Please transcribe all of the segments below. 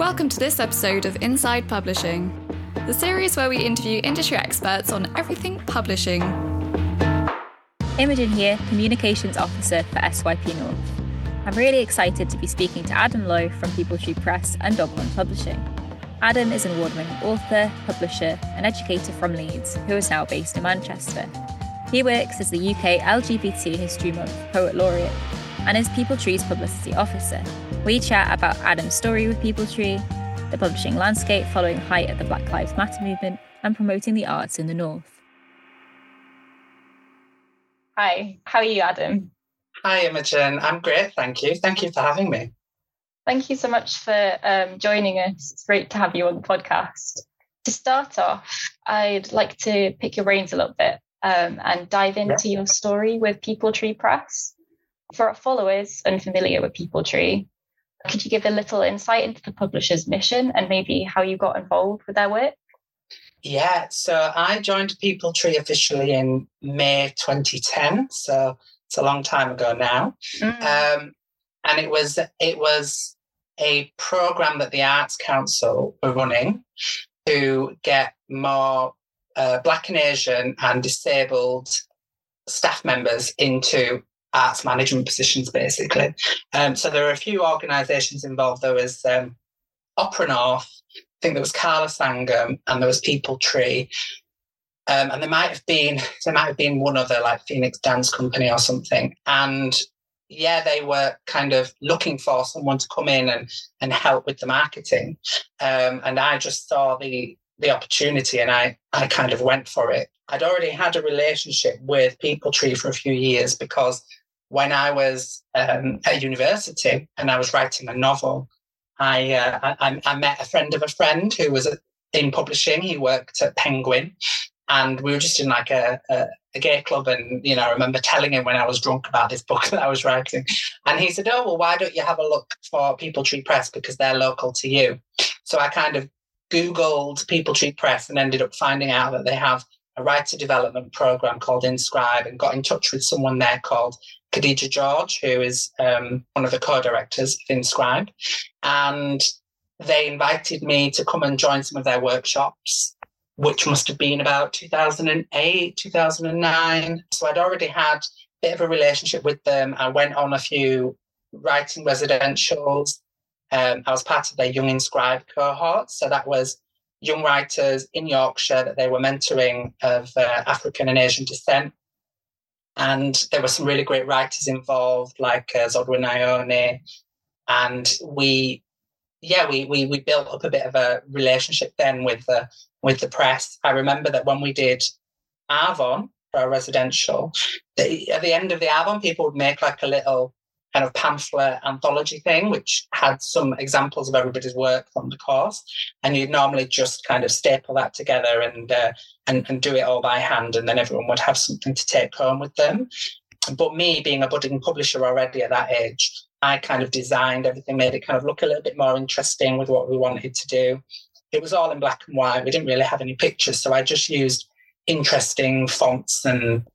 Welcome to this episode of Inside Publishing, the series where we interview industry experts on everything publishing. Imogen here, Communications Officer for SYP North. I'm really excited to be speaking to Adam Lowe from Peepal Tree Press and Doghorn Publishing. Adam is an award winning author, publisher, and educator from Leeds who is now based in Manchester. He works as the UK LGBT History Month Poet Laureate and is Peepal Tree's publicity officer. We chat about Adam's story with Peepal Tree, the publishing landscape following height of the Black Lives Matter movement, and promoting the arts in the North. Hi, how are you, Adam? Hi, Imogen. I'm great, thank you. Thank you for having me. Thank you so much for um, joining us. It's great to have you on the podcast. To start off, I'd like to pick your brains a little bit um, and dive into yeah. your story with Peepal Tree Press. For our followers unfamiliar with Peepal Tree, could you give a little insight into the publisher's mission and maybe how you got involved with their work? Yeah, so I joined Peepal Tree officially in May 2010, so it's a long time ago now. Mm. Um, and it was it was a program that the Arts Council were running to get more uh, Black and Asian and disabled staff members into arts management positions, basically. Um, so there were a few organisations involved. There was um, Opera North, I think there was Kala Sangam, and there was Peepal Tree. Um, and there might have been there might have been one other like Phoenix Dance Company or something. And yeah, they were kind of looking for someone to come in and and help with the marketing. Um, and I just saw the the opportunity and I I kind of went for it. I'd already had a relationship with Peepal Tree for a few years because when I was um, at university and I was writing a novel, I, uh, I, I met a friend of a friend who was in publishing. He worked at Penguin, and we were just in like a, a, a, gay club. And you know, I remember telling him when I was drunk about this book that I was writing, and he said, "Oh well, why don't you have a look for Peepal Tree Press because they're local to you?" So I kind of googled Peepal Tree Press and ended up finding out that they have a writer development program called Inscribe, and got in touch with someone there called Kadija George, who is um, one of the co-directors of Inscribe, and they invited me to come and join some of their workshops, which must have been about 2008, 2009. So I'd already had a bit of a relationship with them. I went on a few writing residentials. Um, I was part of their Young Inscribe cohort. So that was young writers in Yorkshire that they were mentoring of uh, African and Asian descent and there were some really great writers involved, like uh, Zodwa Nyoni. And we, yeah, we, we, we built up a bit of a relationship then with the, with the press. I remember that when we did Arvon, for our residential, the, at the end of the Arvon, people would make like a little kind of pamphlet anthology thing, which had some examples of everybody's work from the course. And you'd normally just kind of staple that together and, uh, and, and do it all by hand. And then everyone would have something to take home with them. But me being a budding publisher already at that age, I kind of designed everything, made it kind of look a little bit more interesting with what we wanted to do. It was all in black and white. We didn't really have any pictures. So I just used interesting fonts and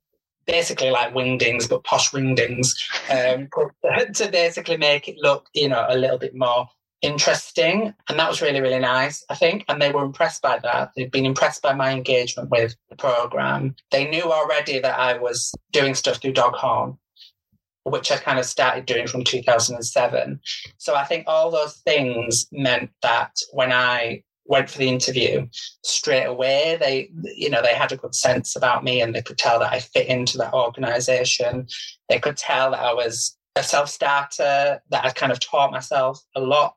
basically like wingdings, but posh wingdings, um, to basically make it look, you know, a little bit more interesting. And that was really, really nice, I think. And they were impressed by that. They'd been impressed by my engagement with the program. They knew already that I was doing stuff through Doghorn, which I kind of started doing from 2007. So I think all those things meant that when I went for the interview straight away. They you know they had a good sense about me and they could tell that i fit into that organization. They could tell that i was a self-starter that i'd kind of taught myself a lot.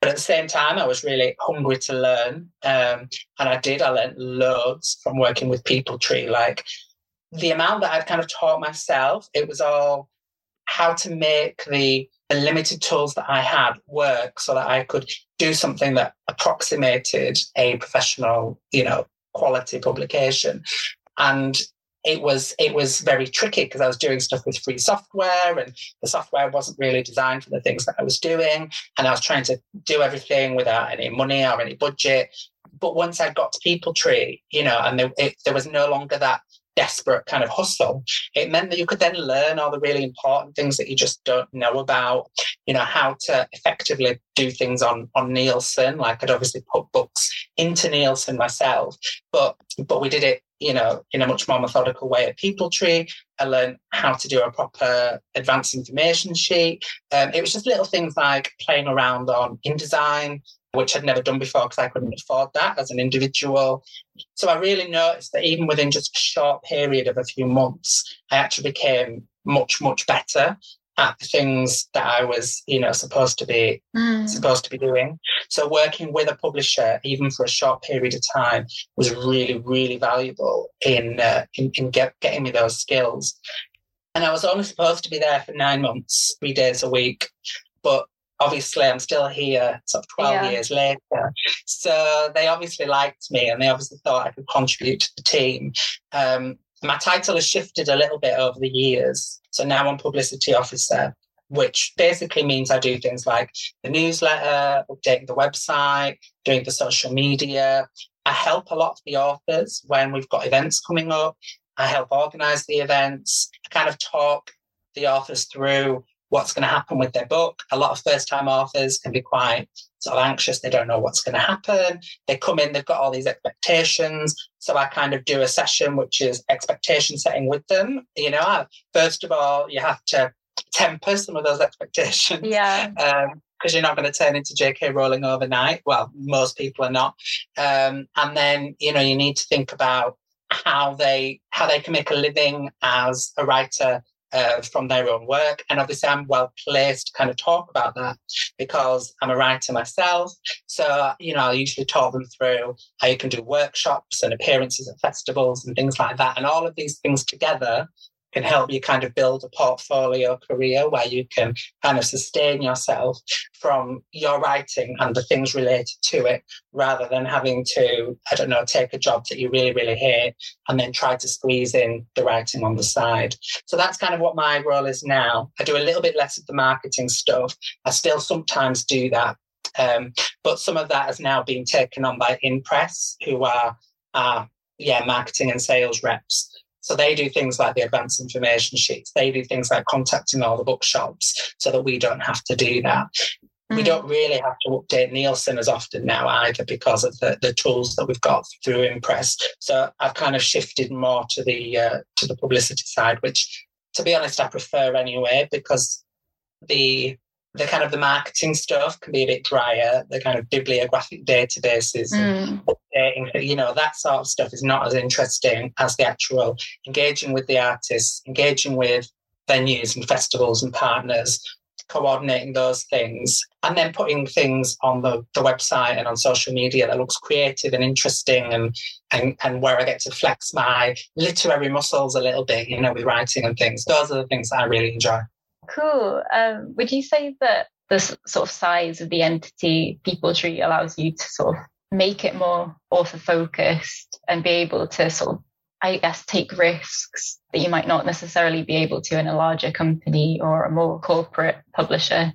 But at the same time i was really hungry to learn. Um, and i did i learned loads from working with people tree. Like the amount that i'd kind of taught myself it was all how to make the the limited tools that I had work so that I could do something that approximated a professional, you know, quality publication. And it was it was very tricky because I was doing stuff with free software and the software wasn't really designed for the things that I was doing. And I was trying to do everything without any money or any budget. But once I got to Peepal Tree, you know, and there, it, there was no longer that desperate kind of hustle, it meant that you could then learn all the really important things that you just don't know about, you know, how to effectively do things on, on Nielsen. Like I'd obviously put books into Nielsen myself, but, but we did it, you know, in a much more methodical way at Peepal Tree. I learned how to do a proper advanced information sheet. Um, it was just little things like playing around on InDesign, which I'd never done before because I couldn't afford that as an individual. So I really noticed that even within just a short period of a few months, I actually became much, much better at the things that I was, you know, supposed to be mm. supposed to be doing. So working with a publisher, even for a short period of time, was really, really valuable in uh, in, in get, getting me those skills. And I was only supposed to be there for nine months, three days a week, but obviously I'm still here sort of 12 yeah. years later. So they obviously liked me and they obviously thought I could contribute to the team. Um, my title has shifted a little bit over the years. So now I'm publicity officer, which basically means I do things like the newsletter, updating the website, doing the social media. I help a lot of the authors when we've got events coming up. I help organize the events. I kind of talk the authors through what's going to happen with their book. A lot of first time authors can be quite sort of anxious. They don't know what's going to happen. They come in, they've got all these expectations. So I kind of do a session, which is expectation setting with them. You know, first of all, you have to temper some of those expectations. Yeah. Um, because you're not going to turn into J.K. Rowling overnight. Well, most people are not. Um, and then you know you need to think about how they how they can make a living as a writer uh, from their own work. And obviously, I'm well placed to kind of talk about that because I'm a writer myself. So, you know, I usually talk them through how you can do workshops and appearances at festivals and things like that. And all of these things together can help you kind of build a portfolio career where you can kind of sustain yourself from your writing and the things related to it rather than having to, I don't know, take a job that you really, really hate and then try to squeeze in the writing on the side. So that's kind of what my role is now. I do a little bit less of the marketing stuff. I still sometimes do that. Um, but some of that has now been taken on by InPress, who are, uh, yeah, marketing and sales reps. So they do things like the advanced information sheets. They do things like contacting all the bookshops so that we don't have to do that. Mm. We don't really have to update Nielsen as often now either because of the, the tools that we've got through InPress. So I've kind of shifted more to the uh, to the publicity side, which to be honest I prefer anyway because the the kind of the marketing stuff can be a bit drier. The kind of bibliographic databases, mm. and you know, that sort of stuff is not as interesting as the actual engaging with the artists, engaging with venues and festivals and partners, coordinating those things, and then putting things on the, the website and on social media that looks creative and interesting and, and and where I get to flex my literary muscles a little bit, you know, with writing and things. Those are the things that I really enjoy. Cool. Um, would you say that the sort of size of the entity Peepal Tree allows you to sort of make it more author focused and be able to sort of, I guess, take risks that you might not necessarily be able to in a larger company or a more corporate publisher?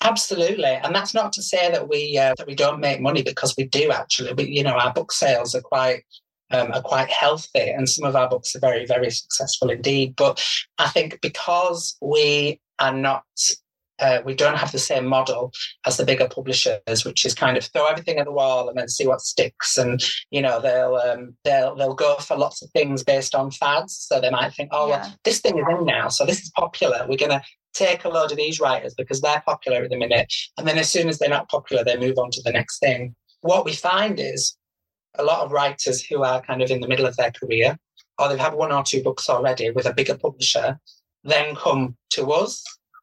Absolutely, and that's not to say that we uh, that we don't make money because we do actually. We, you know, our book sales are quite um, are quite healthy, and some of our books are very, very successful indeed. But I think because we are not uh, we don't have the same model as the bigger publishers, which is kind of throw everything at the wall and then see what sticks. And you know they'll um, they'll they'll go for lots of things based on fads. So they might think, oh, yeah. well, this thing is in now, so this is popular. We're gonna take a load of these writers because they're popular at the minute, and then as soon as they're not popular, they move on to the next thing. What we find is a lot of writers who are kind of in the middle of their career, or they've had one or two books already with a bigger publisher, then come to us.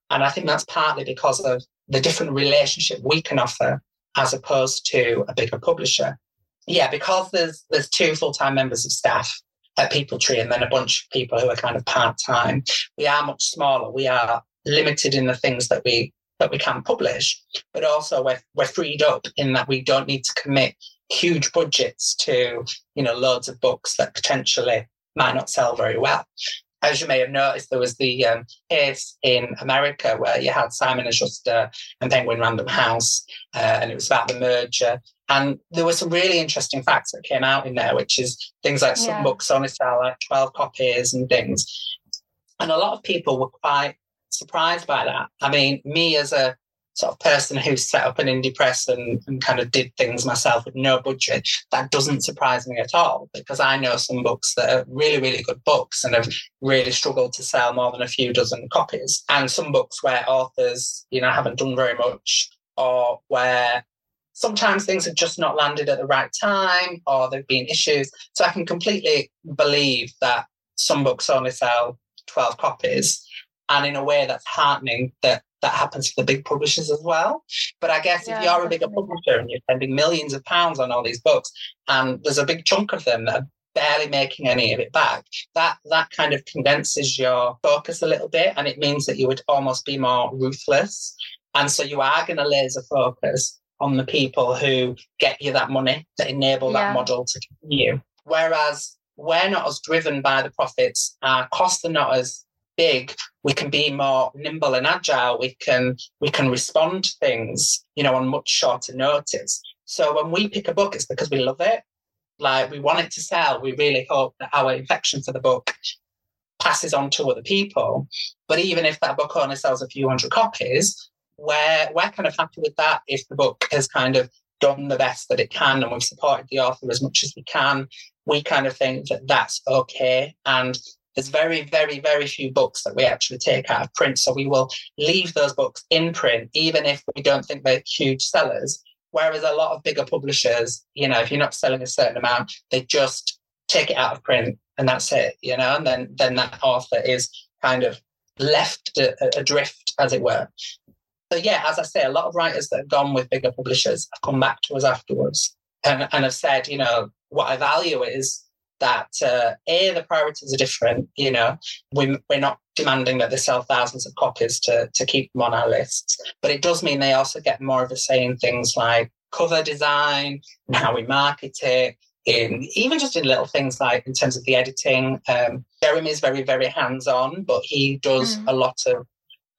And I think that's partly because of the different relationship we can offer as opposed to a bigger publisher. Yeah, because there's there's two full-time members of staff at Peepal Tree and then a bunch of people who are kind of part-time. We are much smaller. We are limited in the things that we that we can publish, but also we're, we're freed up in that we don't need to commit huge budgets to you know loads of books that potentially might not sell very well as you may have noticed, there was the um, case in America where you had Simon and Schuster and Penguin Random House, uh, and it was about the merger. And there were some really interesting facts that came out in there, which is things like some yeah. books only sell like 12 copies and things. And a lot of people were quite surprised by that. I mean, me as a sort of person who set up an indie press and, and kind of did things myself with no budget, that doesn't surprise me at all because I know some books that are really, really good books and have really struggled to sell more than a few dozen copies. And some books where authors, you know, haven't done very much or where sometimes things have just not landed at the right time or there've been issues. So I can completely believe that some books only sell 12 copies. And in a way that's heartening that that happens to the big publishers as well. But I guess yeah, if you're a bigger publisher and you're spending millions of pounds on all these books, and there's a big chunk of them that are barely making any of it back, that that kind of condenses your focus a little bit, and it means that you would almost be more ruthless. And so you are going to laser focus on the people who get you that money that enable yeah. that model to continue. Whereas we're not as driven by the profits, our costs are not as big, we can be more nimble and agile. We can we can respond to things, you know, on much shorter notice. So when we pick a book, it's because we love it. Like we want it to sell. We really hope that our affection for the book passes on to other people. But even if that book only sells a few hundred copies, we're we're kind of happy with that if the book has kind of done the best that it can and we've supported the author as much as we can. We kind of think that that's okay. And there's very, very, very few books that we actually take out of print. So we will leave those books in print, even if we don't think they're huge sellers. Whereas a lot of bigger publishers, you know, if you're not selling a certain amount, they just take it out of print and that's it, you know, and then then that author is kind of left adrift, as it were. So yeah, as I say, a lot of writers that have gone with bigger publishers have come back to us afterwards and, and have said, you know, what I value is that uh, a the priorities are different. You know, we, we're not demanding that they sell thousands of copies to to keep them on our lists, but it does mean they also get more of a say in things like cover design and how we market it. In even just in little things like in terms of the editing, um, Jeremy is very very hands on, but he does mm. a lot of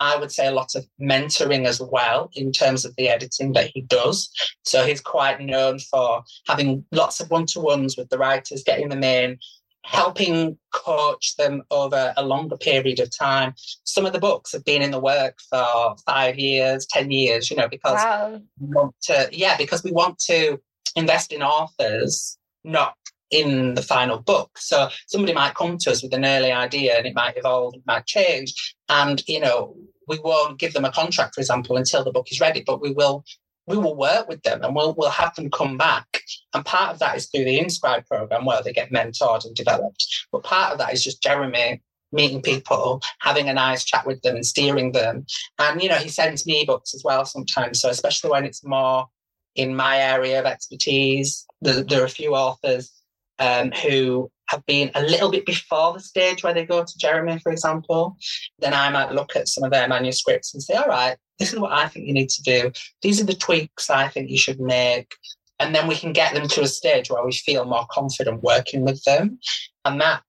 I would say a lot of mentoring as well in terms of the editing that he does. So he's quite known for having lots of one to ones with the writers, getting them in, helping coach them over a longer period of time. Some of the books have been in the work for five years, 10 years, you know, because wow. we want to, yeah, because we want to invest in authors, not in the final book. So somebody might come to us with an early idea and it might evolve, it might change. And, you know, we won't give them a contract, for example, until the book is ready, but we will we will work with them and we'll we'll have them come back. And part of that is through the Inscribe program where they get mentored and developed. But part of that is just Jeremy meeting people, having a nice chat with them and steering them. And you know, he sends me books as well sometimes. So especially when it's more in my area of expertise, there, there are a few authors um, who have been a little bit before the stage where they go to Jeremy, for example, then I might look at some of their manuscripts and say, all right, this is what I think you need to do. These are the tweaks I think you should make. And then we can get them to a stage where we feel more confident working with them. And that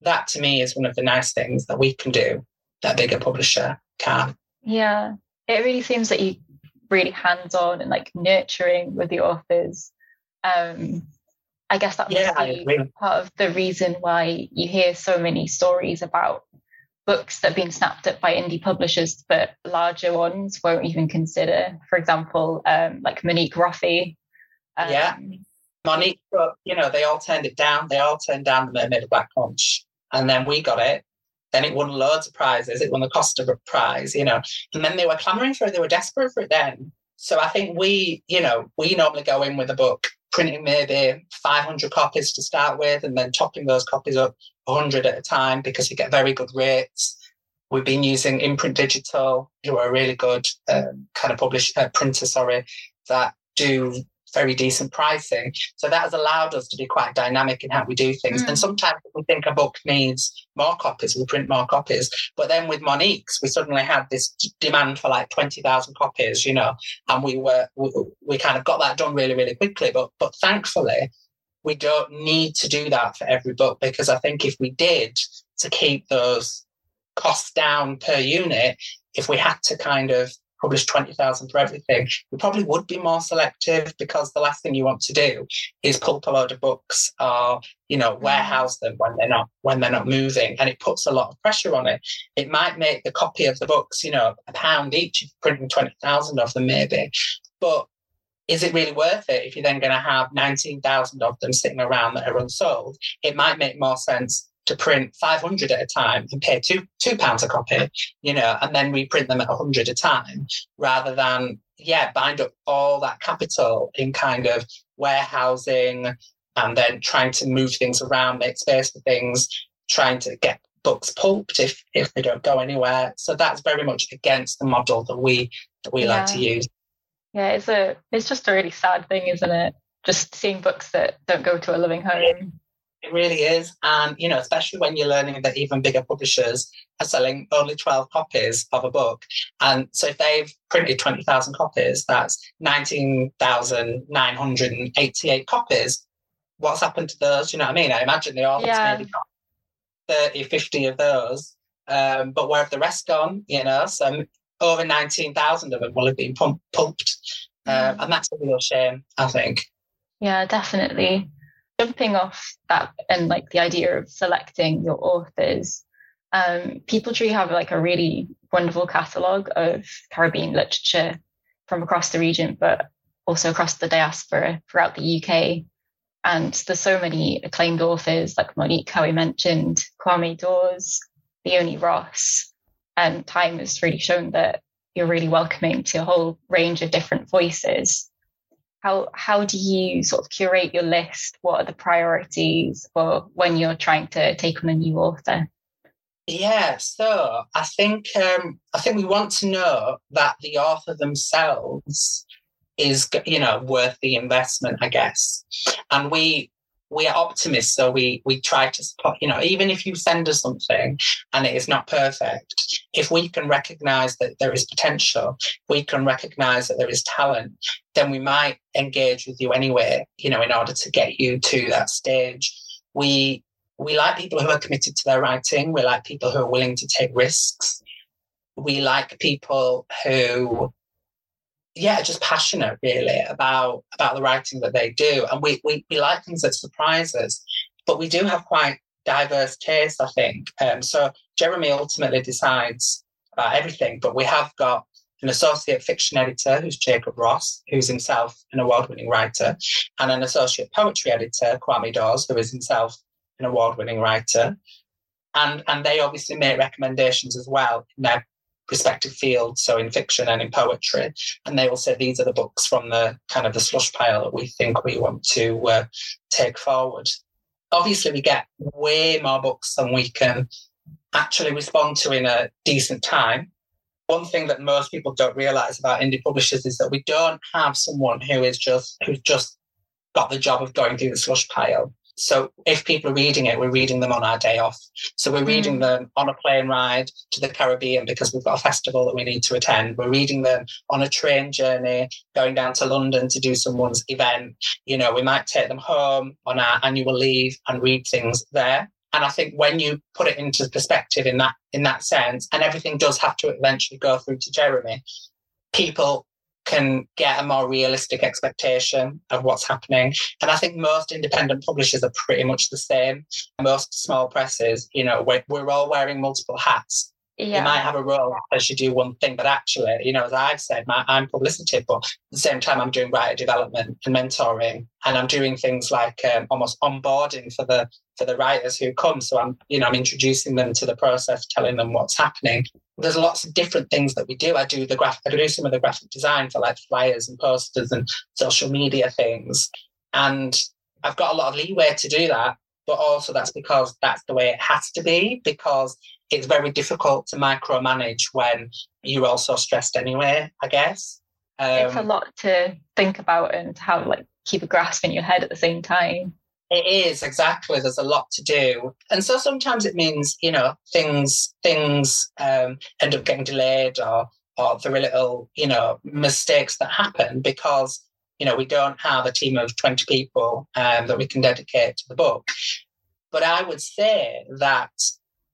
that to me is one of the nice things that we can do that bigger publisher can. Yeah. It really seems that you really hands-on and like nurturing with the authors. Um, I guess that yeah, be part of the reason why you hear so many stories about books that have been snapped up by indie publishers, but larger ones won't even consider. For example, um, like Monique Roffey. Um, yeah. Monique, you know, they all turned it down. They all turned down the Mermaid of Black Conch. And then we got it. Then it won loads of prizes. It won the Costa Prize, you know. And then they were clamoring for it. They were desperate for it then. So I think we, you know, we normally go in with a book printing maybe 500 copies to start with and then topping those copies up 100 at a time because you get very good rates. We've been using Imprint Digital, who are a really good um, kind of publish uh, printer, sorry, that do very decent pricing. So that has allowed us to be quite dynamic in how we do things. Mm. And sometimes we think a book needs more copies, we print more copies. But then with Monique's, we suddenly had this demand for like 20,000 copies, you know, and we were, we, we kind of got that done really, really quickly. But, but thankfully, we don't need to do that for every book because I think if we did, to keep those costs down per unit, if we had to kind of publish 20,000 for everything, we probably would be more selective because the last thing you want to do is pulp a load of books or, you know, mm. warehouse them when they're not when they're not moving. And it puts a lot of pressure on it. It might make the copy of the books, you know, a pound each if you're printing 20,000 of them maybe. But is it really worth it if you're then going to have 19,000 of them sitting around that are unsold? It might make more sense to print 500 at a time and pay two two pounds a copy, you know, and then reprint them at 100 a time, rather than yeah, bind up all that capital in kind of warehousing and then trying to move things around, make space for things, trying to get books pulped if if they don't go anywhere. So that's very much against the model that we that we yeah. like to use. Yeah, it's a it's just a really sad thing, isn't it? Just seeing books that don't go to a living home. It really is. And, you know, especially when you're learning that even bigger publishers are selling only 12 copies of a book. And so if they've printed 20,000 copies, that's 19,988 copies. What's happened to those? You know what I mean? I imagine the author's yeah. maybe got 30, 50 of those. Um, but where have the rest gone? You know, so over 19,000 of them will have been pulped. Um, and that's a real shame, I think. Yeah, definitely jumping off that and like the idea of selecting your authors, um, Peepal Tree have like a really wonderful catalogue of Caribbean literature from across the region, but also across the diaspora throughout the UK. And there's so many acclaimed authors like Monique, how we mentioned, Kwame Dawes, Leone Ross. And time has really shown that you're really welcoming to a whole range of different voices how how do you sort of curate your list? What are the priorities for when you're trying to take on a new author? Yeah so i think um, i think we want to know that the author themselves is you know worth the investment i guess. And we we are optimists, so we we try to support. You know, even if you send us something and it is not perfect, if we can recognise that there is potential, we can recognise that there is talent, then we might engage with you anyway. You know, in order to get you to that stage, we we like people who are committed to their writing. We like people who are willing to take risks. We like people who yeah, just passionate really about about the writing that they do. And we we, we like things that surprise us, but we do have quite diverse tastes, I think. Um, so Jeremy ultimately decides about everything, but we have got an associate fiction editor who's Jacob Ross, who's himself an award-winning writer, and an associate poetry editor, Kwame Dawes, who is himself an award-winning writer. And, and they obviously make recommendations as well in their respective fields, so in fiction and in poetry. And they will say these are the books from the kind of the slush pile that we think we want to uh, take forward. Obviously, we get way more books than we can actually respond to in a decent time. One thing that most people don't realize about indie publishers is that we don't have someone who is just who's just got the job of going through the slush pile. So if people are reading it, we're reading them on our day off. So we're reading mm. them on a plane ride to the Caribbean because we've got a festival that we need to attend. We're reading them on a train journey, going down to London to do someone's event. You know, we might take them home on our annual leave and read things there. And I think when you put it into perspective in that in that sense, and everything does have to eventually go through to Jeremy, people can get a more realistic expectation of what's happening. And I think most independent publishers are pretty much the same. Most small presses, you know, we're, we're all wearing multiple hats. Yeah. You might have a role as you do one thing, but actually, you know, as I've said, my, I'm publicity, but at the same time, I'm doing writer development and mentoring, and I'm doing things like um, almost onboarding for the for the writers who come. So I'm, you know, I'm introducing them to the process, telling them what's happening, there's lots of different things that we do. I do the graphic, I do some of the graphic design for like flyers and posters and social media things. And I've got a lot of leeway to do that. But also that's because that's the way it has to be because it's very difficult to micromanage when you're also stressed anyway, I guess. Um, it's a um, lot to think about and to have like keep a grasp in your head at the same time. It is exactly. There's a lot to do, and so sometimes it means you know things things um, end up getting delayed, or or there are little you know mistakes that happen because you know we don't have a team of twenty people um, that we can dedicate to the book. But I would say that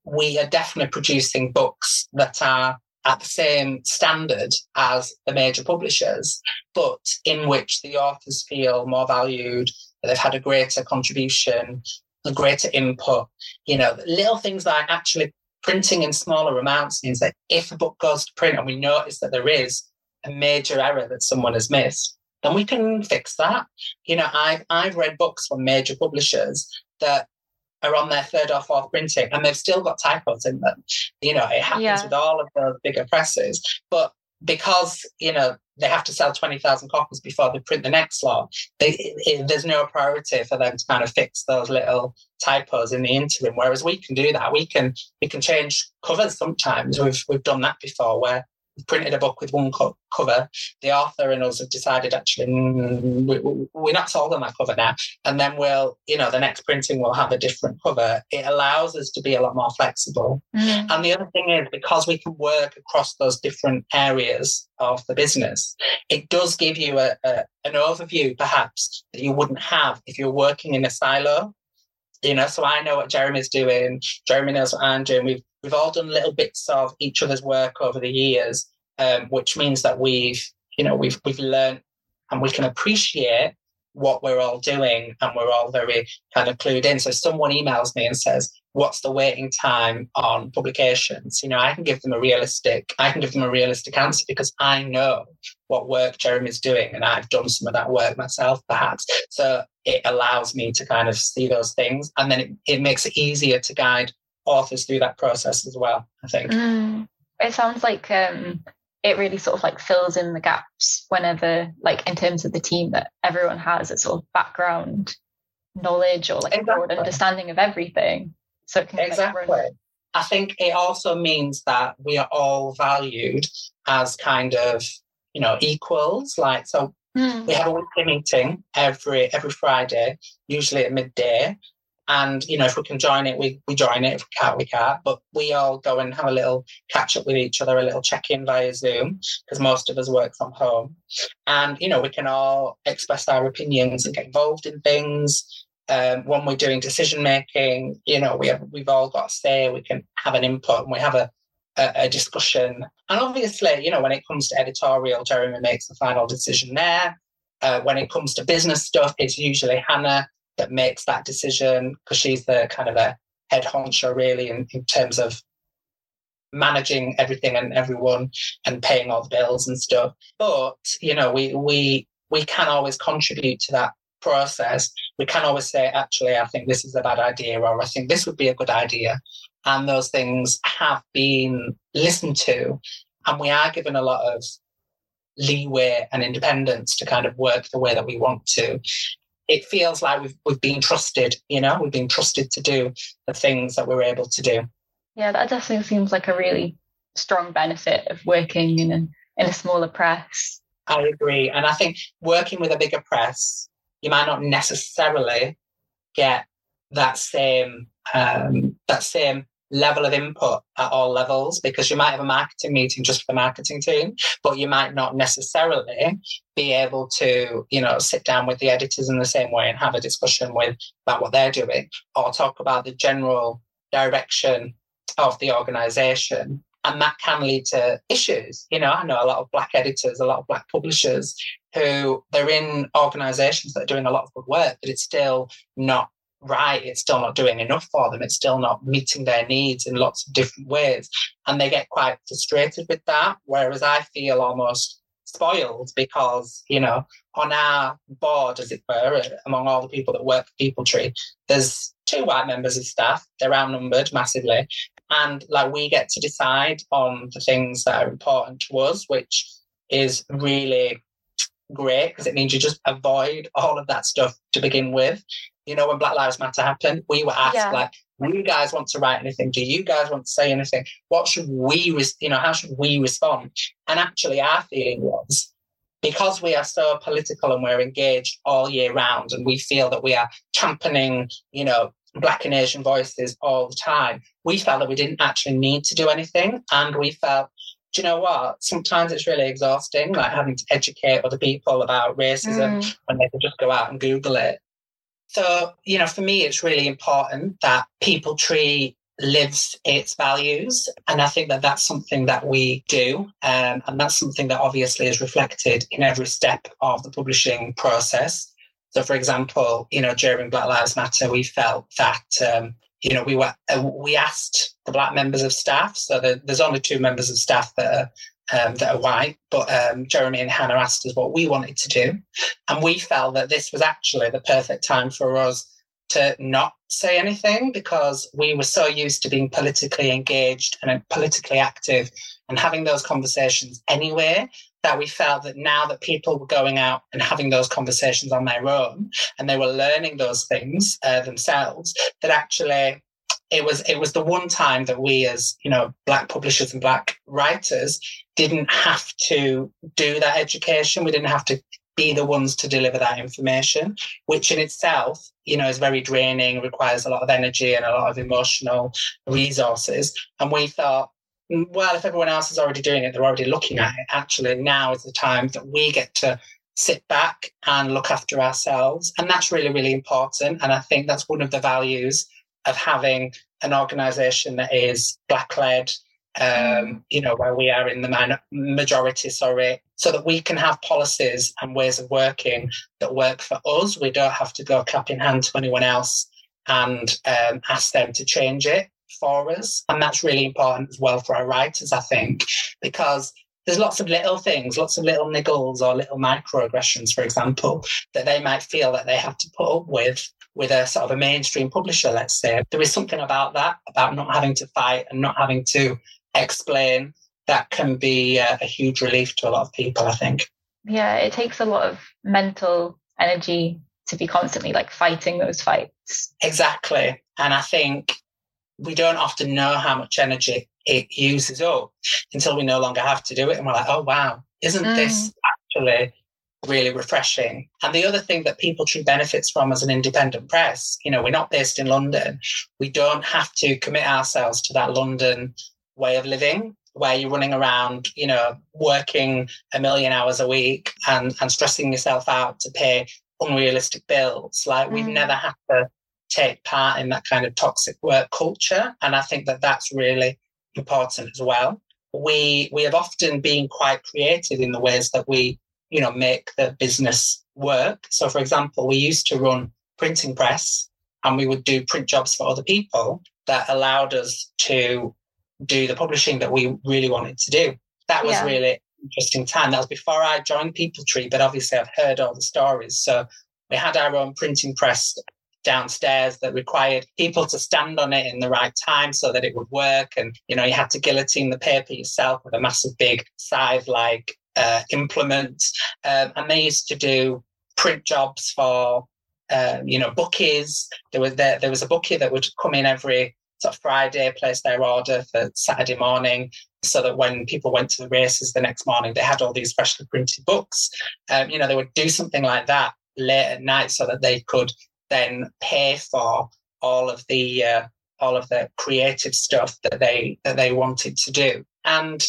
we are definitely producing books that are at the same standard as the major publishers, but in which the authors feel more valued, that they've had a greater contribution, a greater input. You know, little things like actually printing in smaller amounts means that if a book goes to print and we notice that there is a major error that someone has missed, then we can fix that. You know, I've I've read books from major publishers that are on their third or fourth printing and they've still got typos in them. You know, it happens yeah. with all of the bigger presses. But because, you know, they have to sell 20,000 copies before they print the next lot, they, it, there's no priority for them to kind of fix those little typos in the interim. Whereas we can do that. We can we can change covers sometimes. We've we've done that before where printed a book with one co- cover. The author and us have decided actually mm, we, are not sold on that cover now, and then we'll, you know, the next printing will have a different cover. It allows us to be a lot more flexible. Mm. And the other thing is because we can work across those different areas of the business, it does give you a, a an overview perhaps that you wouldn't have if you're working in a silo you know so i know what jeremy's doing jeremy knows what i'm doing. We've we've all done little bits of each other's work over the years, um, which means that we've, you know, we've we've learned and we can appreciate what we're all doing and we're all very kind of clued in. So someone emails me and says, what's the waiting time on publications? You know, I can give them a realistic, I can give them a realistic answer because I know what work Jeremy's doing and I've done some of that work myself, perhaps. So it allows me to kind of see those things and then it, it makes it easier to guide authors through that process as well, I think. Mm. It sounds like um, it really sort of like fills in the gaps whenever, like in terms of the team, that everyone has a sort of background knowledge or like exactly. broad understanding of everything. So it can exactly. Like I think it also means that we are all valued as kind of, you know, equals. Like so mm. we have a weekly meeting every every Friday, usually at midday, and, you know, if we can join it, we, we join it. If we can't, we can't. But we all go and have a little catch up with each other, a little check in via Zoom, because most of us work from home. And, you know, we can all express our opinions and get involved in things. Um, when we're doing decision making, you know, we have, we've all got a say, we can have an input and we have a, a, discussion. And obviously, you know, when it comes to editorial, Jeremy makes the final decision there. Uh, when it comes to business stuff, it's usually Hannah that makes that decision because she's the kind of a head honcho really in, in terms of managing everything and everyone and paying all the bills and stuff. But you know, we we we can always contribute to that process. We can always say, actually, I think this is a bad idea, or I think this would be a good idea. And those things have been listened to, and we are given a lot of leeway and independence to kind of work the way that we want to it feels like we've we've been trusted. You know, we've been trusted to do the things that we're able to do. Yeah, that definitely seems like a really strong benefit of working in a in a smaller press. I agree, and I think working with a bigger press, you might not necessarily get that same um, that same level of input at all levels because you might have a marketing meeting just for the marketing team, but you might not necessarily be able to, you know, sit down with the editors in the same way and have a discussion with about what they're doing or talk about the general direction of the organization. And that can lead to issues. You know, I know a lot of black editors, a lot of black publishers who they're in organizations that are doing a lot of good work, but it's still not right, it's still not doing enough for them. It's still not meeting their needs in lots of different ways. And they get quite frustrated with that. Whereas I feel almost spoiled because, you know, on our board, as it were, uh, among all the people that work for Peepal Tree, there's two white members of staff. They're outnumbered massively. And like we get to decide on the things that are important to us, which is really great because it means you just avoid all of that stuff to begin with you know, when Black Lives Matter happened, we were asked yeah. like, do you guys want to write anything? Do you guys want to say anything? What should we, res- you know, how should we respond? And actually, our feeling was because we are so political and we're engaged all year round, and we feel that we are championing, you know, Black and Asian voices all the time. We felt that we didn't actually need to do anything, and we felt do you know what? Sometimes it's really exhausting, like having to educate other people about racism mm. when they can just go out and Google it. So, you know, for me, it's really important that Peepal Tree lives its values. And I think that that's something that we do. Um, and that's something that obviously is reflected in every step of the publishing process. So, for example, you know, during Black Lives Matter, we felt that, um, you know, we were uh, we asked the black members of staff. So the, there's only two members of staff that are um, that are white, but um, Jeremy and Hannah asked us what we wanted to do, and we felt that this was actually the perfect time for us to not say anything because we were so used to being politically engaged and politically active and having those conversations anyway that we felt that now that people were going out and having those conversations on their own and they were learning those things uh, themselves that actually it was it was the one time that we as you know black publishers and black writers didn't have to do that education we didn't have to be the ones to deliver that information, which in itself, you know, is very draining, requires a lot of energy and a lot of emotional resources. And we thought, mm, well, if everyone else is already doing it, they're already looking at it. Actually, now is the time that we get to sit back and look after ourselves. And that's really, really important. And I think that's one of the values of having an organization that is black led, um, you know, where we are in the majority, sorry, so that we can have policies and ways of working that work for us. We don't have to go cap in hand to anyone else and um, ask them to change it for us. And that's really important as well for our writers, I think, because there's lots of little things, lots of little niggles or little microaggressions, for example, that they might feel that they have to put up with with a sort of a mainstream publisher, let's say. There is something about that, about not having to fight and not having to explain that can be a, a huge relief to a lot of people, I think. Yeah, it takes a lot of mental energy to be constantly like fighting those fights. Exactly. And I think we don't often know how much energy it uses up until we no longer have to do it. And we're like, oh, wow, isn't mm. this actually really refreshing? And the other thing that Peepal Tree benefits from as an independent press, you know, we're not based in London. We don't have to commit ourselves to that London way of living where you're running around, you know, working a million hours a week and, and stressing yourself out to pay unrealistic bills. Like we've mm. never had to take part in that kind of toxic work culture. And I think that that's really important as well. We, we have often been quite creative in the ways that we, you know, make the business work. So for example, we used to run printing press and we would do print jobs for other people that allowed us to do the publishing that we really wanted to do. That was yeah. really interesting time. That was before I joined Peepal Tree, but obviously I've heard all the stories. So we had our own printing press downstairs that required people to stand on it in the right time so that it would work. And, you know, you had to guillotine the paper yourself with a massive big scythe like uh, implement. Um, and they used to do print jobs for, um, you know, bookies. There was there, there was a bookie that would come in every sort of Friday, place their order for Saturday morning, so that when people went to the races the next morning, they had all these freshly printed books. Um, you know, they would do something like that late at night so that they could then pay for all of the uh, all of the creative stuff that they that they wanted to do. And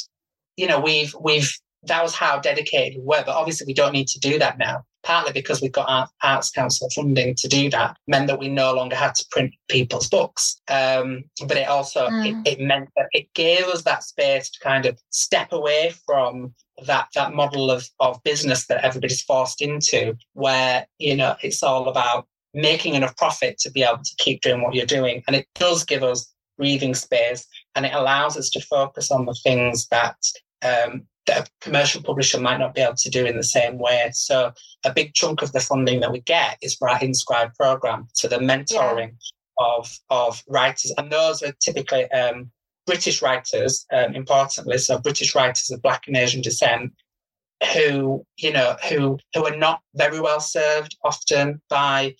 you know, we've we've that was how dedicated we were. But obviously, we don't need to do that now partly because we got our Arts Council funding to do that, meant that we no longer had to print people's books. Um, but it also mm. it, it, meant that it gave us that space to kind of step away from that that model of of business that everybody's forced into, where you know it's all about making enough profit to be able to keep doing what you're doing, and it does give us breathing space, and it allows us to focus on the things that um, that a commercial publisher might not be able to do in the same way. So a big chunk of the funding that we get is for our Inscribe program, so the mentoring yeah. of of writers, and those are typically um, British writers, um, importantly, so British writers of Black and Asian descent, who you know who who are not very well served often by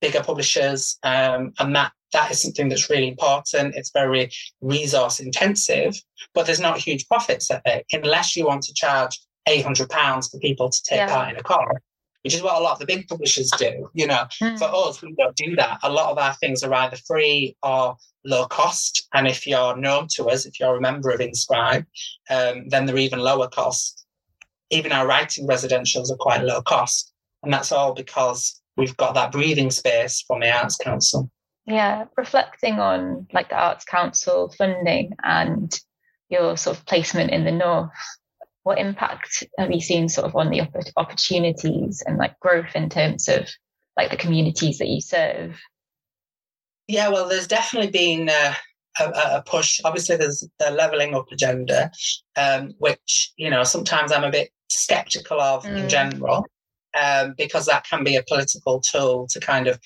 bigger publishers, um, and that that is something that's really important. It's very resource intensive, but there's not huge profits at it unless you want to charge £800 for people to take yeah. part in a course, which is what a lot of the big publishers do. You know, mm. for us, we don't do that. A lot of our things are either free or low cost. And if you're known to us, if you're a member of Inscribe, um, then they're even lower cost. Even our writing residentials are quite low cost. And that's all because we've got that breathing space from the Arts Council. Yeah, reflecting on like the Arts Council funding and your sort of placement in the North, what impact have you seen sort of on the opportunities and like growth in terms of like the communities that you serve? Yeah, well, there's definitely been uh, a, a, push. Obviously, there's the levelling up agenda, um, which you know sometimes I'm a bit skeptical of mm. in general, um, because that can be a political tool to kind of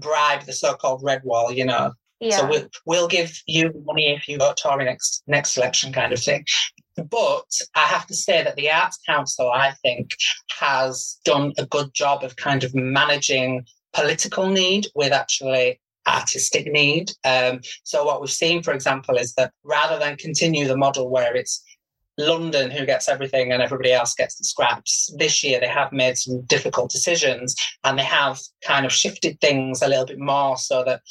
bribe the so-called red wall. You know, yeah. so we'll we'll give you money if you vote Tory next next election, kind of thing. But I have to say that the Arts Council, I think, has done a good job of kind of managing political need with actually artistic need. Um, so what we've seen, for example, is that rather than continue the model where it's London who gets everything and everybody else gets the scraps. This year they have made some difficult decisions and they have kind of shifted things a little bit more so that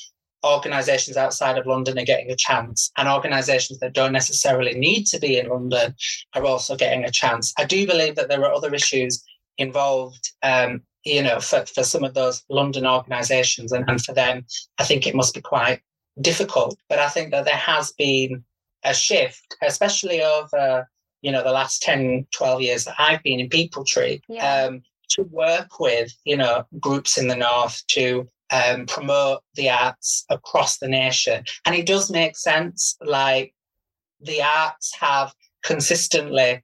organisations outside of London are getting a chance and organisations that don't necessarily need to be in London are also getting a chance. I do believe that there are other issues involved um, you know, for, for some of those London organisations and, and for them, I think it must be quite difficult. But I think that there has been a shift, especially over, you know, the last 10, 12 years that I've been in Peepal Tree, yeah. um, to work with, you know, groups in the North to um, promote the arts across the nation. And it does make sense. Like the arts have consistently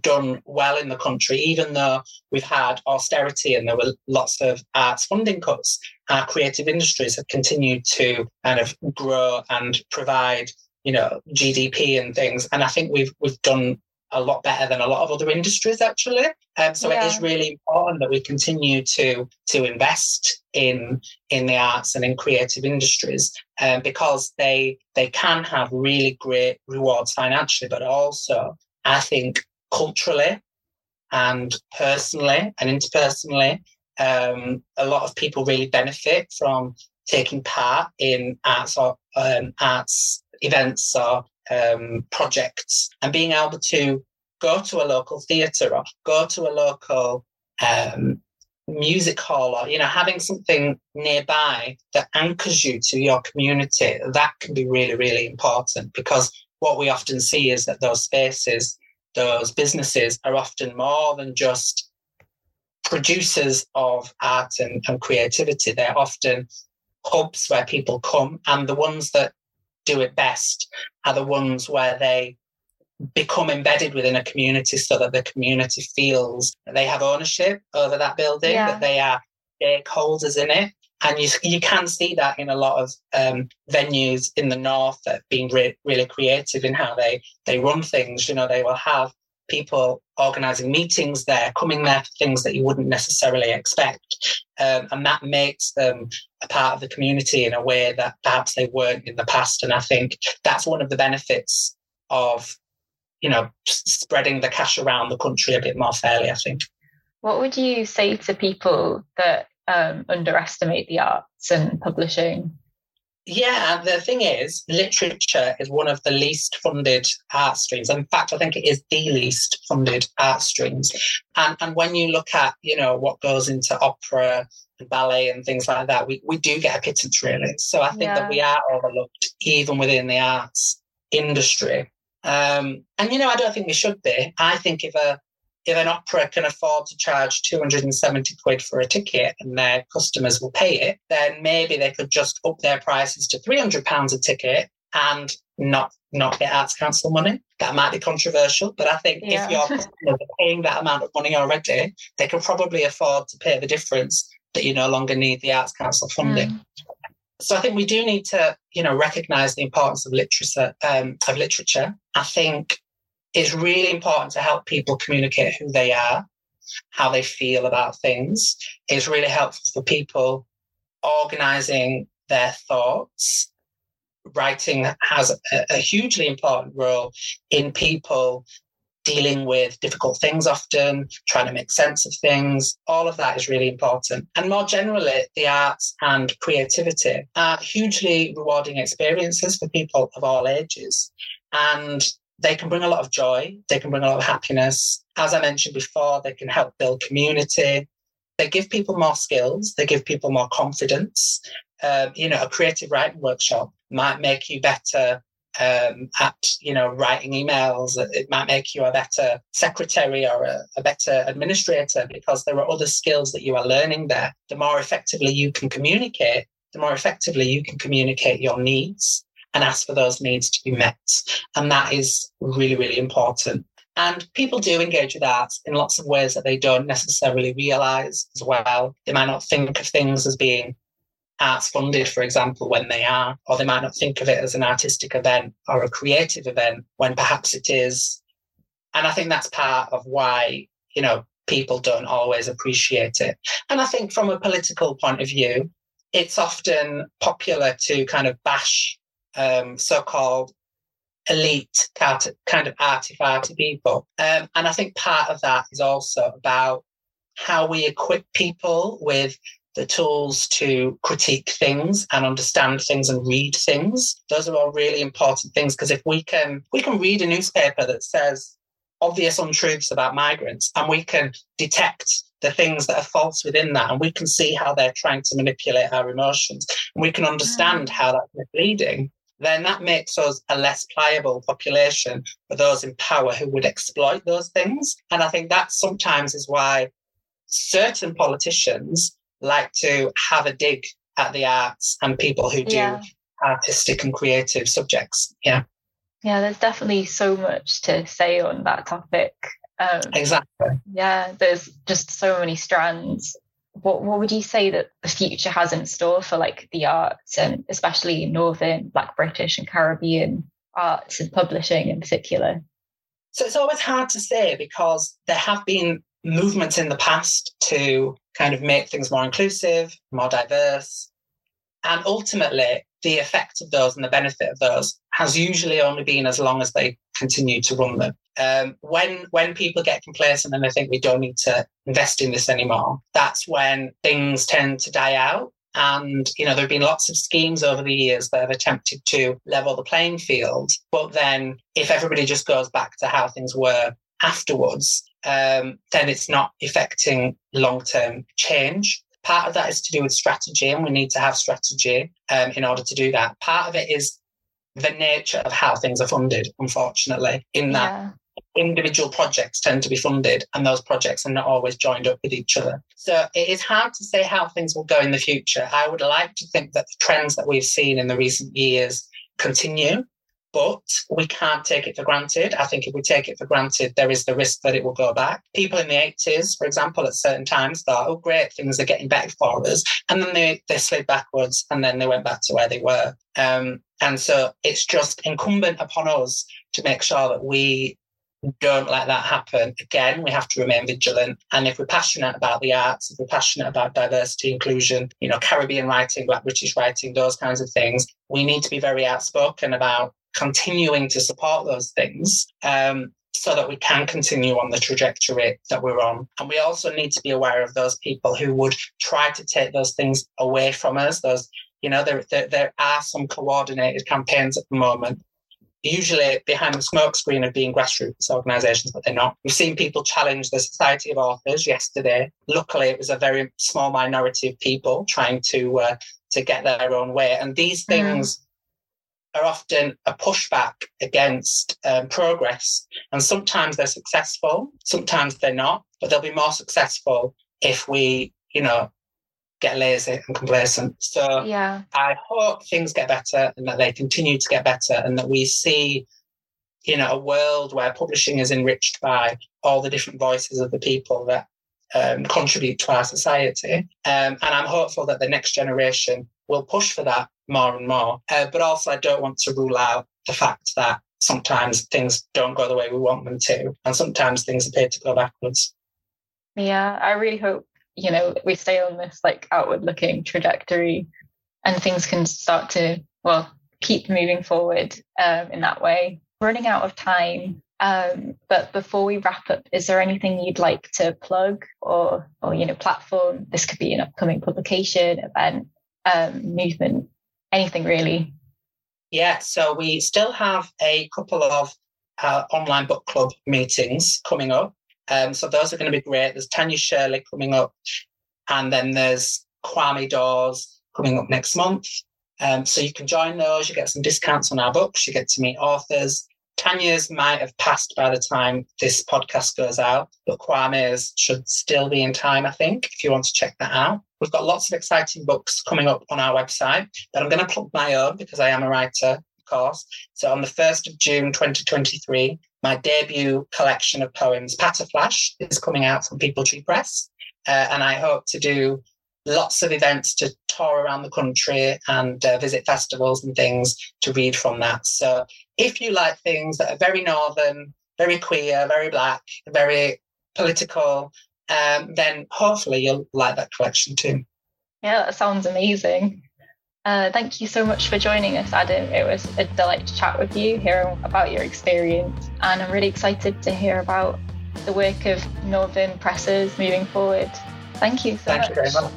done well in the country, even though we've had austerity and there were lots of arts funding cuts. Our creative industries have continued to kind of grow and provide, you know, GDP and things. And I think we've we've done a lot better than a lot of other industries actually. Um, so yeah. it is really important that we continue to to invest in in the arts and in creative industries um, because they they can have really great rewards financially, but also I think culturally and personally and interpersonally. Um, a lot of people really benefit from taking part in arts or um, arts events or um, projects and being able to go to a local theatre or go to a local um, music hall or you know having something nearby that anchors you to your community that can be really really important because what we often see is that those spaces those businesses are often more than just producers of art and, and creativity. They're often hubs where people come, and the ones that do it best are the ones where they become embedded within a community so that the community feels that they have ownership over that building, yeah. that they are stakeholders in it and you you can see that in a lot of um, venues in the north that have been re- really creative in how they they run things. You know, they will have people organizing meetings there, coming there for things that you wouldn't necessarily expect, um, and that makes them a part of the community in a way that perhaps they weren't in the past. And I think that's one of the benefits of you know spreading the cash around the country a bit more fairly. I think. What would you say to people that um, underestimate the arts and publishing. Yeah, the thing is, literature is one of the least funded art streams. In fact, I think it is the least funded art streams. And and when you look at, you know, what goes into opera and ballet and things like that, we, we do get a pittance really. So I think yeah. that we are overlooked even within the arts industry. Um, and you know, I don't think we should be. I think if a if an opera can afford to charge 270 quid for a ticket and their customers will pay it, then maybe they could just up their prices to 300 pounds a ticket and not not get Arts Council money. That might be controversial, but I think yeah. if your customers are paying that amount of money already, they can probably afford to pay the difference that you no longer need the Arts Council funding. Mm. So I think we do need to, you know, recognise the importance of literature. Um, of literature. I think it's really important to help people communicate who they are, how they feel about things. It's really helpful for people organizing their thoughts. Writing has a, a hugely important role in people dealing with difficult things often, trying to make sense of things. All of that is really important. And more generally, the arts and creativity are hugely rewarding experiences for people of all ages. And they can bring a lot of joy, they can bring a lot of happiness. As I mentioned before, they can help build community. They give people more skills, they give people more confidence. um, you know, a creative writing workshop might make you better um, at you know writing emails. It might make you a better secretary or a, a, better administrator because there are other skills that you are learning there. The more effectively you can communicate, the more effectively you can communicate your needs and ask for those needs to be met. And that is really, really important. And people do engage with art in lots of ways that they don't necessarily realize as well. They might not think of things as being arts funded, for example, when they are, or they might not think of it as an artistic event or a creative event when perhaps it is. And I think that's part of why, you know, people don't always appreciate it. And I think from a political point of view, it's often popular to kind of bash um, so-called elite kind of arty farty people. Um, and I think part of that is also about how we equip people with the tools to critique things and understand things and read things. Those are all really important things because if we can we can read a newspaper that says obvious untruths about migrants and we can detect the things that are false within that and we can see how they're trying to manipulate our emotions and we can understand mm. how that's misleading then that makes us a less pliable population for those in power who would exploit those things and i think that sometimes is why certain politicians like to have a dig at the arts and people who do yeah. artistic and creative subjects. Yeah. Yeah, there's definitely so much to say on that topic. Um, exactly. Yeah, there's just so many strands. What what would you say that the future has in store for like the arts and especially Northern, Black British and Caribbean arts and publishing in particular? So it's always hard to say because there have been movements in the past to kind of make things more inclusive, more diverse. And ultimately, the effect of those and the benefit of those has usually only been as long as they continue to run them. Um, when when people get complacent and they think we don't need to invest in this anymore, that's when things tend to die out. And you know there have been lots of schemes over the years that have attempted to level the playing field. But then, if everybody just goes back to how things were afterwards, um, then it's not affecting long term change. Part of that is to do with strategy, and we need to have strategy um, in order to do that. Part of it is the nature of how things are funded, unfortunately, in that yeah. individual projects tend to be funded and those projects are not always joined up with each other. So it is hard to say how things will go in the future. I would like to think that the trends that we've seen in the recent years continue but we can't take it for granted. I think if we take it for granted, there is the risk that it will go back. People in the 80s, for example, at certain times thought, oh, great, things are getting better for us. And then they, they slid backwards and then they went back to where they were. Um, and so it's just incumbent upon us to make sure that we don't let that happen. Again, we have to remain vigilant. And if we're passionate about the arts, if we're passionate about diversity, inclusion, you know, Caribbean writing, Black British writing, those kinds of things, we need to be very outspoken about continuing to support those things um, so that we can continue on the trajectory that we're on. And we also need to be aware of those people who would try to take those things away from us. Those, you know, there, there, there are some coordinated campaigns at the moment usually behind the smokescreen of being grassroots organisations, but they're not. We've seen people challenge the Society of Authors yesterday. Luckily, it was a very small minority of people trying to uh, to get their own way, and these mm. things. Mm are often a pushback against um, progress. And sometimes they're successful, sometimes they're not, but they'll be more successful if we, you know, get lazy and complacent. So yeah. I hope things get better and that they continue to get better and that we see, you know, a world where publishing is enriched by all the different voices of the people that um, contribute to our society. Um, and I'm hopeful that the next generation will push for that more and more. Uh, but also, I don't want to rule out the fact that sometimes things don't go the way we want them to, and sometimes things appear to go backwards. Yeah, I really hope you know we stay on this like outward looking trajectory, and things can start to well keep moving forward um, in that way. Running out of time, um, but before we wrap up, is there anything you'd like to plug or, or you know, platform? This could be an upcoming publication, event, um, movement anything really? Yeah, so we still have a couple of uh, online book club meetings coming up. Um, so those are going to be great. There's Tanya Shirley coming up, and then there's Kwame Dawes, coming up next month. Um, so you can join those. You get some discounts on our books. You get to meet authors. 10 years might have passed by the time this podcast goes out, but Kwame's should still be in time, I think, if you want to check that out. We've got lots of exciting books coming up on our website, but I'm going to plug my own because I am a writer, of course. So on the 1st of June 2023, my debut collection of poems, Patterflash, is coming out from Peepal Tree Press. Uh, and I hope to do lots of events to tour around the country and uh, visit festivals and things to read from that. So if you like things that are very northern, very queer, very black, very political, um, then hopefully you'll like that collection too. Yeah, that sounds amazing. Uh, thank you so much for joining us, Adam. It was a delight to chat with you, hear about your experience, and I'm really excited to hear about the work of Northern Presses moving forward. Thank you so Thank much. you very much.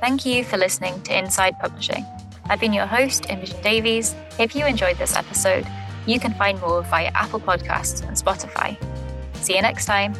Thank you for listening to Inside Publishing. I've been your host, Imogen Davies. If you enjoyed this episode, you can find more via Apple Podcasts and Spotify. See you next time.